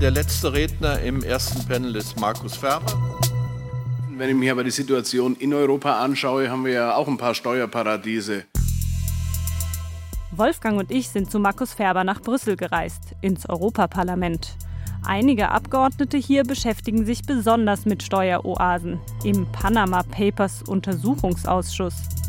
Der letzte Redner im ersten Panel ist Markus Ferber. Wenn ich mir aber die Situation in Europa anschaue, haben wir ja auch ein paar Steuerparadiese. Wolfgang und ich sind zu Markus Ferber nach Brüssel gereist, ins Europaparlament. Einige Abgeordnete hier beschäftigen sich besonders mit Steueroasen im Panama Papers Untersuchungsausschuss.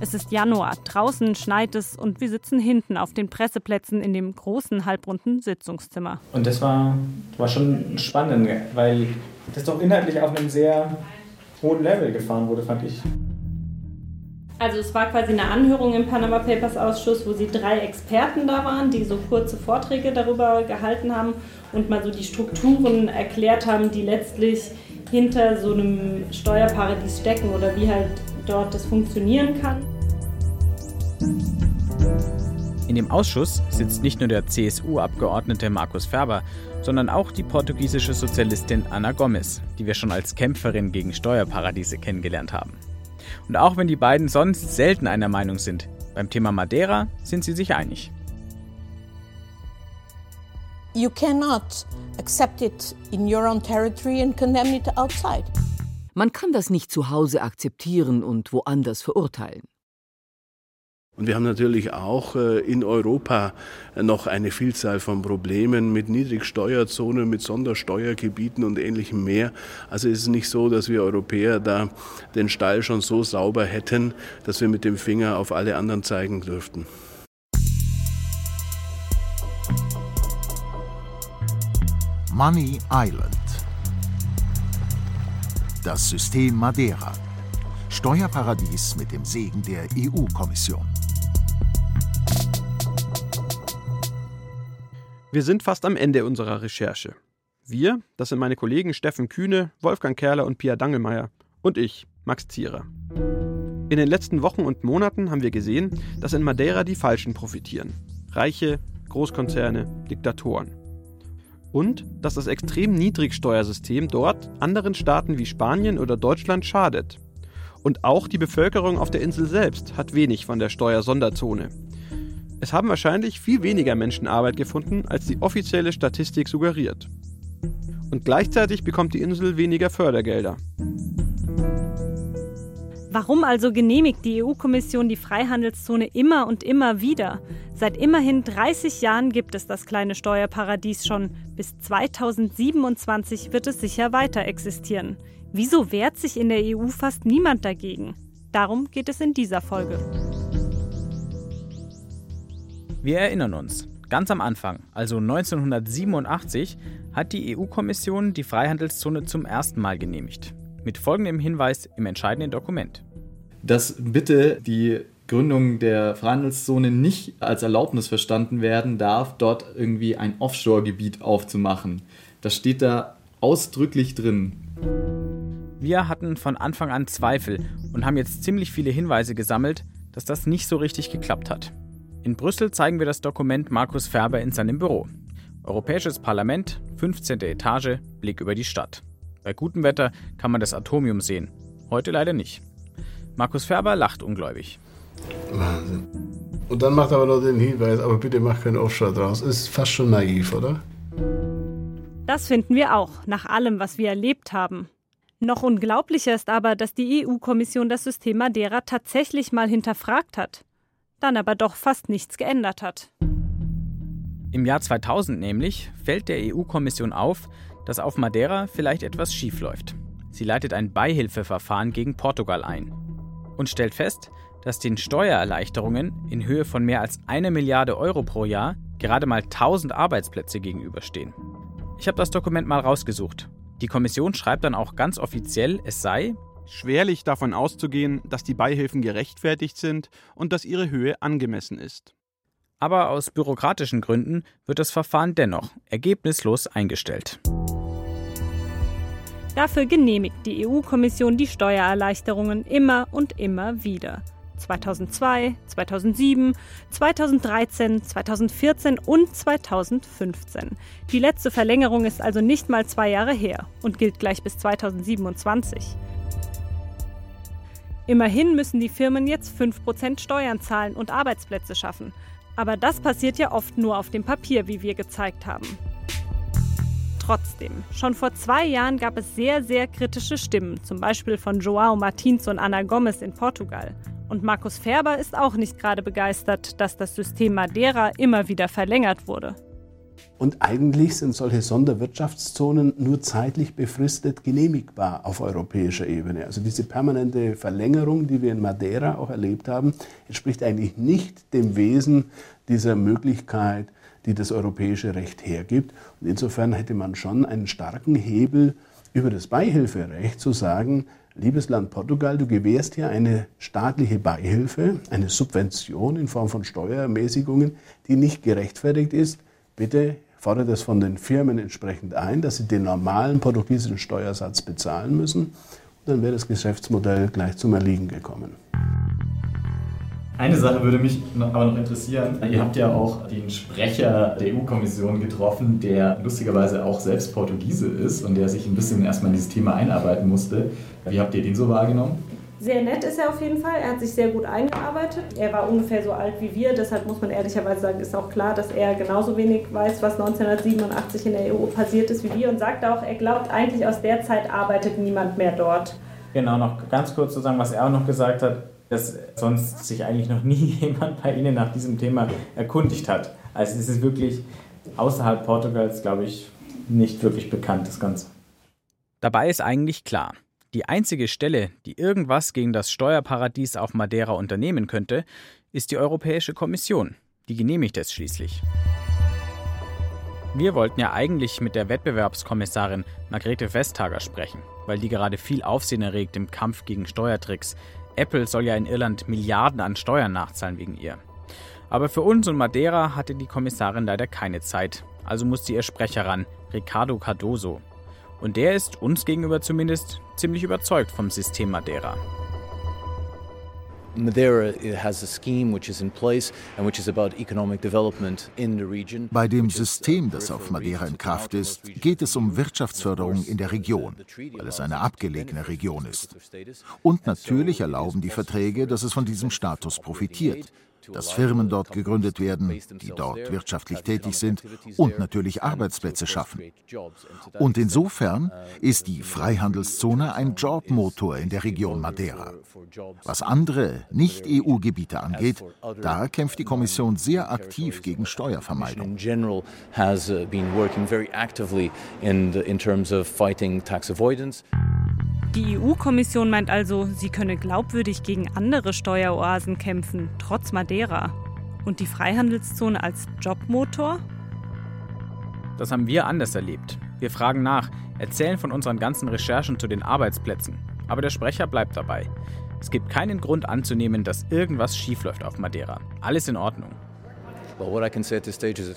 Es ist Januar, draußen schneit es und wir sitzen hinten auf den Presseplätzen in dem großen halbrunden Sitzungszimmer. Und das war, war schon spannend, weil das doch inhaltlich auf einem sehr hohen Level gefahren wurde, fand ich. Also es war quasi eine Anhörung im Panama Papers Ausschuss, wo sie drei Experten da waren, die so kurze Vorträge darüber gehalten haben und mal so die Strukturen erklärt haben, die letztlich hinter so einem Steuerparadies stecken oder wie halt dort das funktionieren kann. In dem Ausschuss sitzt nicht nur der CSU-Abgeordnete Markus Ferber, sondern auch die portugiesische Sozialistin Ana Gomes, die wir schon als Kämpferin gegen Steuerparadiese kennengelernt haben. Und auch wenn die beiden sonst selten einer Meinung sind, beim Thema Madeira sind sie sich einig. You cannot accept it in your own territory and condemn it outside. Man kann das nicht zu Hause akzeptieren und woanders verurteilen. Und wir haben natürlich auch äh, in Europa noch eine Vielzahl von Problemen mit Niedrigsteuerzonen, mit Sondersteuergebieten und ähnlichem mehr. Also es ist nicht so, dass wir Europäer da den Stall schon so sauber hätten, dass wir mit dem Finger auf alle anderen zeigen dürften. Money Island. Das System Madeira. Steuerparadies mit dem Segen der EU-Kommission. Wir sind fast am Ende unserer Recherche. Wir, das sind meine Kollegen Steffen Kühne, Wolfgang Kerler und Pia Dangelmeier. Und ich, Max Zierer. In den letzten Wochen und Monaten haben wir gesehen, dass in Madeira die Falschen profitieren. Reiche, Großkonzerne, Diktatoren. Und dass das extrem Niedrigsteuersystem dort anderen Staaten wie Spanien oder Deutschland schadet. Und auch die Bevölkerung auf der Insel selbst hat wenig von der Steuersonderzone. Es haben wahrscheinlich viel weniger Menschen Arbeit gefunden, als die offizielle Statistik suggeriert. Und gleichzeitig bekommt die Insel weniger Fördergelder. Warum also genehmigt die EU-Kommission die Freihandelszone immer und immer wieder? Seit immerhin 30 Jahren gibt es das kleine Steuerparadies schon. Bis 2027 wird es sicher weiter existieren. Wieso wehrt sich in der EU fast niemand dagegen? Darum geht es in dieser Folge. Wir erinnern uns, ganz am Anfang, also 1987, hat die EU-Kommission die Freihandelszone zum ersten Mal genehmigt. Mit folgendem Hinweis im entscheidenden Dokument. Dass bitte die Gründung der Freihandelszone nicht als Erlaubnis verstanden werden darf, dort irgendwie ein Offshore-Gebiet aufzumachen. Das steht da ausdrücklich drin. Wir hatten von Anfang an Zweifel und haben jetzt ziemlich viele Hinweise gesammelt, dass das nicht so richtig geklappt hat. In Brüssel zeigen wir das Dokument Markus Ferber in seinem Büro. Europäisches Parlament, 15. Etage, Blick über die Stadt. Bei gutem Wetter kann man das Atomium sehen. Heute leider nicht. Markus Ferber lacht ungläubig. Wahnsinn. Und dann macht er aber noch den Hinweis, aber bitte mach kein Offshore draus. Ist fast schon naiv, oder? Das finden wir auch, nach allem, was wir erlebt haben. Noch unglaublicher ist aber, dass die EU-Kommission das System Madeira tatsächlich mal hinterfragt hat dann aber doch fast nichts geändert hat. Im Jahr 2000 nämlich fällt der EU-Kommission auf, dass auf Madeira vielleicht etwas schiefläuft. Sie leitet ein Beihilfeverfahren gegen Portugal ein und stellt fest, dass den Steuererleichterungen in Höhe von mehr als eine Milliarde Euro pro Jahr gerade mal 1000 Arbeitsplätze gegenüberstehen. Ich habe das Dokument mal rausgesucht. Die Kommission schreibt dann auch ganz offiziell, es sei, schwerlich davon auszugehen, dass die Beihilfen gerechtfertigt sind und dass ihre Höhe angemessen ist. Aber aus bürokratischen Gründen wird das Verfahren dennoch ergebnislos eingestellt. Dafür genehmigt die EU-Kommission die Steuererleichterungen immer und immer wieder. 2002, 2007, 2013, 2014 und 2015. Die letzte Verlängerung ist also nicht mal zwei Jahre her und gilt gleich bis 2027. Immerhin müssen die Firmen jetzt 5% Steuern zahlen und Arbeitsplätze schaffen. Aber das passiert ja oft nur auf dem Papier, wie wir gezeigt haben. Trotzdem, schon vor zwei Jahren gab es sehr, sehr kritische Stimmen, zum Beispiel von Joao Martins und Ana Gomes in Portugal. Und Markus Ferber ist auch nicht gerade begeistert, dass das System Madeira immer wieder verlängert wurde. Und eigentlich sind solche Sonderwirtschaftszonen nur zeitlich befristet genehmigbar auf europäischer Ebene. Also diese permanente Verlängerung, die wir in Madeira auch erlebt haben, entspricht eigentlich nicht dem Wesen dieser Möglichkeit, die das europäische Recht hergibt. Und insofern hätte man schon einen starken Hebel über das Beihilferecht zu sagen, liebes Land Portugal, du gewährst hier eine staatliche Beihilfe, eine Subvention in Form von Steuerermäßigungen, die nicht gerechtfertigt ist. Bitte fordert es von den Firmen entsprechend ein, dass sie den normalen portugiesischen Steuersatz bezahlen müssen. Und dann wäre das Geschäftsmodell gleich zum Erliegen gekommen. Eine Sache würde mich aber noch interessieren. Ihr habt ja auch den Sprecher der EU-Kommission getroffen, der lustigerweise auch selbst Portugiese ist und der sich ein bisschen erstmal in dieses Thema einarbeiten musste. Wie habt ihr den so wahrgenommen? Sehr nett ist er auf jeden Fall. Er hat sich sehr gut eingearbeitet. Er war ungefähr so alt wie wir, deshalb muss man ehrlicherweise sagen, ist auch klar, dass er genauso wenig weiß, was 1987 in der EU passiert ist wie wir und sagt auch, er glaubt eigentlich aus der Zeit arbeitet niemand mehr dort. Genau, noch ganz kurz zu sagen, was er auch noch gesagt hat dass sonst sich eigentlich noch nie jemand bei Ihnen nach diesem Thema erkundigt hat. Also es ist wirklich außerhalb Portugals, glaube ich, nicht wirklich bekannt, das Ganze. Dabei ist eigentlich klar, die einzige Stelle, die irgendwas gegen das Steuerparadies auf Madeira unternehmen könnte, ist die Europäische Kommission. Die genehmigt es schließlich. Wir wollten ja eigentlich mit der Wettbewerbskommissarin Margrethe Vestager sprechen, weil die gerade viel Aufsehen erregt im Kampf gegen Steuertricks, Apple soll ja in Irland Milliarden an Steuern nachzahlen wegen ihr. Aber für uns und Madeira hatte die Kommissarin leider keine Zeit, also musste ihr Sprecher ran, Ricardo Cardoso. Und der ist uns gegenüber zumindest ziemlich überzeugt vom System Madeira. Bei dem System, das auf Madeira in Kraft ist, geht es um Wirtschaftsförderung in der Region, weil es eine abgelegene Region ist. Und natürlich erlauben die Verträge, dass es von diesem Status profitiert dass Firmen dort gegründet werden, die dort wirtschaftlich tätig sind und natürlich Arbeitsplätze schaffen. Und insofern ist die Freihandelszone ein Jobmotor in der Region Madeira. Was andere Nicht-EU-Gebiete angeht, da kämpft die Kommission sehr aktiv gegen Steuervermeidung. Die EU-Kommission meint also, sie könne glaubwürdig gegen andere Steueroasen kämpfen, trotz Madeira. Und die Freihandelszone als Jobmotor? Das haben wir anders erlebt. Wir fragen nach, erzählen von unseren ganzen Recherchen zu den Arbeitsplätzen. Aber der Sprecher bleibt dabei. Es gibt keinen Grund anzunehmen, dass irgendwas schiefläuft auf Madeira. Alles in Ordnung.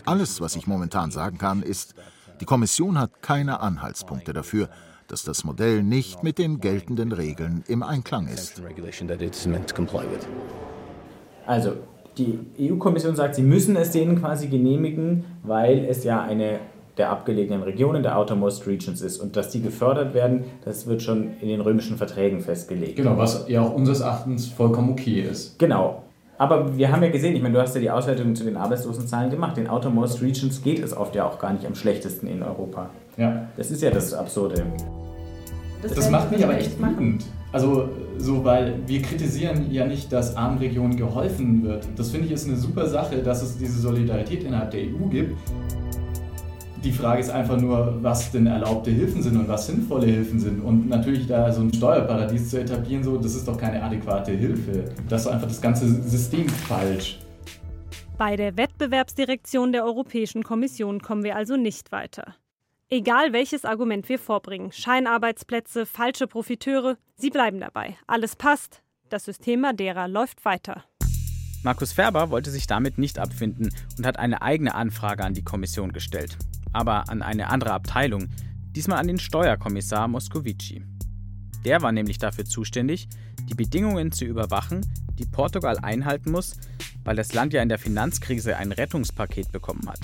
Alles, was ich momentan sagen kann, ist, die Kommission hat keine Anhaltspunkte dafür, dass das Modell nicht mit den geltenden Regeln im Einklang ist. Also, die EU-Kommission sagt, sie müssen es denen quasi genehmigen, weil es ja eine der abgelegenen Regionen der Outermost Regions ist und dass die gefördert werden, das wird schon in den römischen Verträgen festgelegt. Genau, was ja auch unseres Erachtens vollkommen okay ist. Genau. Aber wir haben ja gesehen, ich meine, du hast ja die Auswertung zu den Arbeitslosenzahlen gemacht. In Outermost Regions geht es oft ja auch gar nicht am schlechtesten in Europa. Ja. Das ist ja das Absurde. Das, das macht mich aber echt wütend. Also, so, weil wir kritisieren ja nicht, dass armen Regionen geholfen wird. Das finde ich ist eine super Sache, dass es diese Solidarität innerhalb der EU gibt. Die Frage ist einfach nur, was denn erlaubte Hilfen sind und was sinnvolle Hilfen sind. Und natürlich da so ein Steuerparadies zu etablieren, so, das ist doch keine adäquate Hilfe. Das ist einfach das ganze System falsch. Bei der Wettbewerbsdirektion der Europäischen Kommission kommen wir also nicht weiter. Egal welches Argument wir vorbringen, Scheinarbeitsplätze, falsche Profiteure, sie bleiben dabei. Alles passt, das System Madeira läuft weiter. Markus Ferber wollte sich damit nicht abfinden und hat eine eigene Anfrage an die Kommission gestellt. Aber an eine andere Abteilung, diesmal an den Steuerkommissar Moscovici. Der war nämlich dafür zuständig, die Bedingungen zu überwachen, die Portugal einhalten muss, weil das Land ja in der Finanzkrise ein Rettungspaket bekommen hat.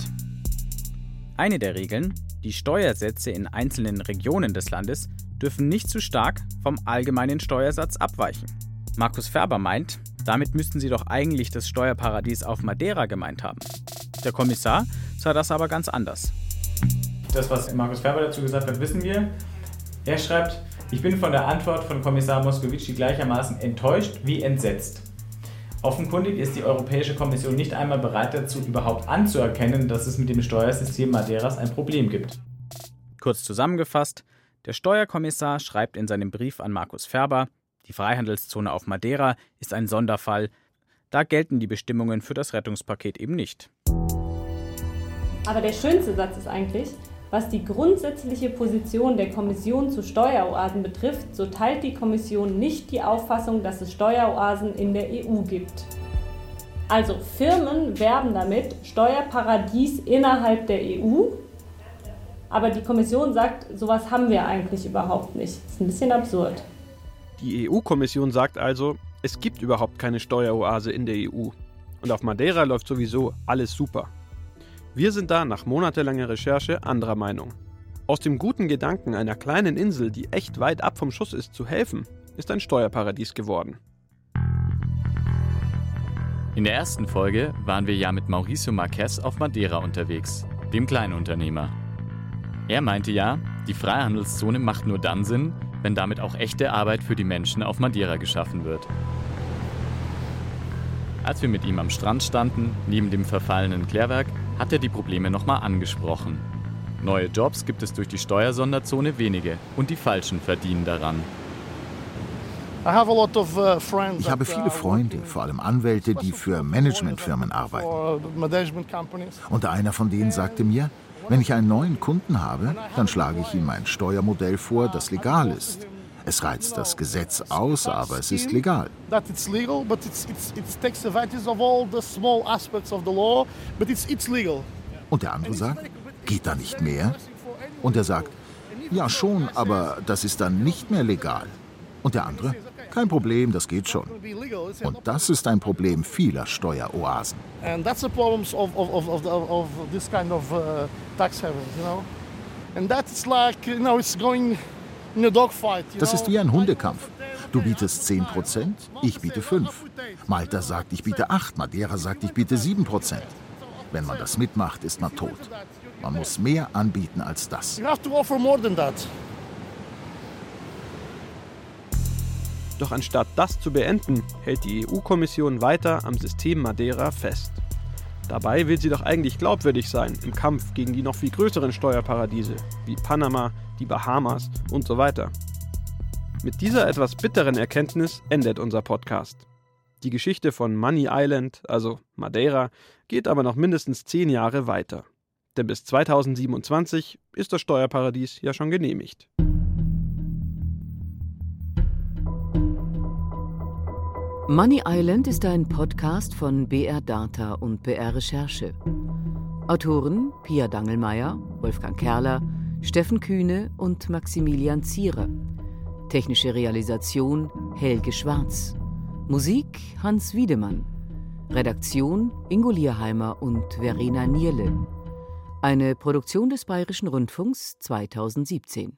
Eine der Regeln, die Steuersätze in einzelnen Regionen des Landes dürfen nicht zu stark vom allgemeinen Steuersatz abweichen. Markus Ferber meint, damit müssten sie doch eigentlich das Steuerparadies auf Madeira gemeint haben. Der Kommissar sah das aber ganz anders. Das, was Markus Ferber dazu gesagt hat, wissen wir. Er schreibt, ich bin von der Antwort von Kommissar Moscovici gleichermaßen enttäuscht wie entsetzt. Offenkundig ist die Europäische Kommission nicht einmal bereit dazu, überhaupt anzuerkennen, dass es mit dem Steuersystem Madeiras ein Problem gibt. Kurz zusammengefasst, der Steuerkommissar schreibt in seinem Brief an Markus Ferber, die Freihandelszone auf Madeira ist ein Sonderfall, da gelten die Bestimmungen für das Rettungspaket eben nicht. Aber der schönste Satz ist eigentlich, was die grundsätzliche Position der Kommission zu Steueroasen betrifft, so teilt die Kommission nicht die Auffassung, dass es Steueroasen in der EU gibt. Also Firmen werben damit Steuerparadies innerhalb der EU, aber die Kommission sagt, sowas haben wir eigentlich überhaupt nicht. Ist ein bisschen absurd. Die EU-Kommission sagt also, es gibt überhaupt keine Steueroase in der EU. Und auf Madeira läuft sowieso alles super. Wir sind da nach monatelanger Recherche anderer Meinung. Aus dem guten Gedanken einer kleinen Insel, die echt weit ab vom Schuss ist, zu helfen, ist ein Steuerparadies geworden. In der ersten Folge waren wir ja mit Mauricio Marquez auf Madeira unterwegs, dem Kleinunternehmer. Er meinte ja, die Freihandelszone macht nur dann Sinn, wenn damit auch echte Arbeit für die Menschen auf Madeira geschaffen wird. Als wir mit ihm am Strand standen, neben dem verfallenen Klärwerk, hat er die Probleme nochmal angesprochen. Neue Jobs gibt es durch die Steuersonderzone wenige und die Falschen verdienen daran. Ich habe viele Freunde, vor allem Anwälte, die für Managementfirmen arbeiten. Und einer von denen sagte mir, wenn ich einen neuen Kunden habe, dann schlage ich ihm ein Steuermodell vor, das legal ist. Es reizt das Gesetz aus, aber es ist legal. Und der andere sagt, geht da nicht mehr? Und er sagt, ja schon, aber das ist dann nicht mehr legal. Und der andere, kein Problem, das geht schon. Und das ist ein Problem vieler Steueroasen. And that's the problems of, of, of, of this kind of uh, tax havens, you know. And that's like, you know, it's going. Das ist wie ein Hundekampf. Du bietest 10% ich biete 5. Malta sagt, ich biete 8, Madeira sagt, ich biete 7% Wenn man das mitmacht, ist man tot. Man muss mehr anbieten als das. You have to offer more than that. Doch anstatt das zu beenden, hält die EU-Kommission weiter am System Madeira fest. Dabei will sie doch eigentlich glaubwürdig sein im Kampf gegen die noch viel größeren Steuerparadiese wie Panama, die Bahamas und so weiter. Mit dieser etwas bitteren Erkenntnis endet unser Podcast. Die Geschichte von Money Island, also Madeira, geht aber noch mindestens zehn Jahre weiter. Denn bis 2027 ist das Steuerparadies ja schon genehmigt. Money Island ist ein Podcast von BR Data und BR Recherche. Autoren Pia Dangelmeier, Wolfgang Kerler, Steffen Kühne und Maximilian Zierer. Technische Realisation Helge Schwarz. Musik Hans Wiedemann. Redaktion Ingo Lierheimer und Verena Nierle. Eine Produktion des Bayerischen Rundfunks 2017.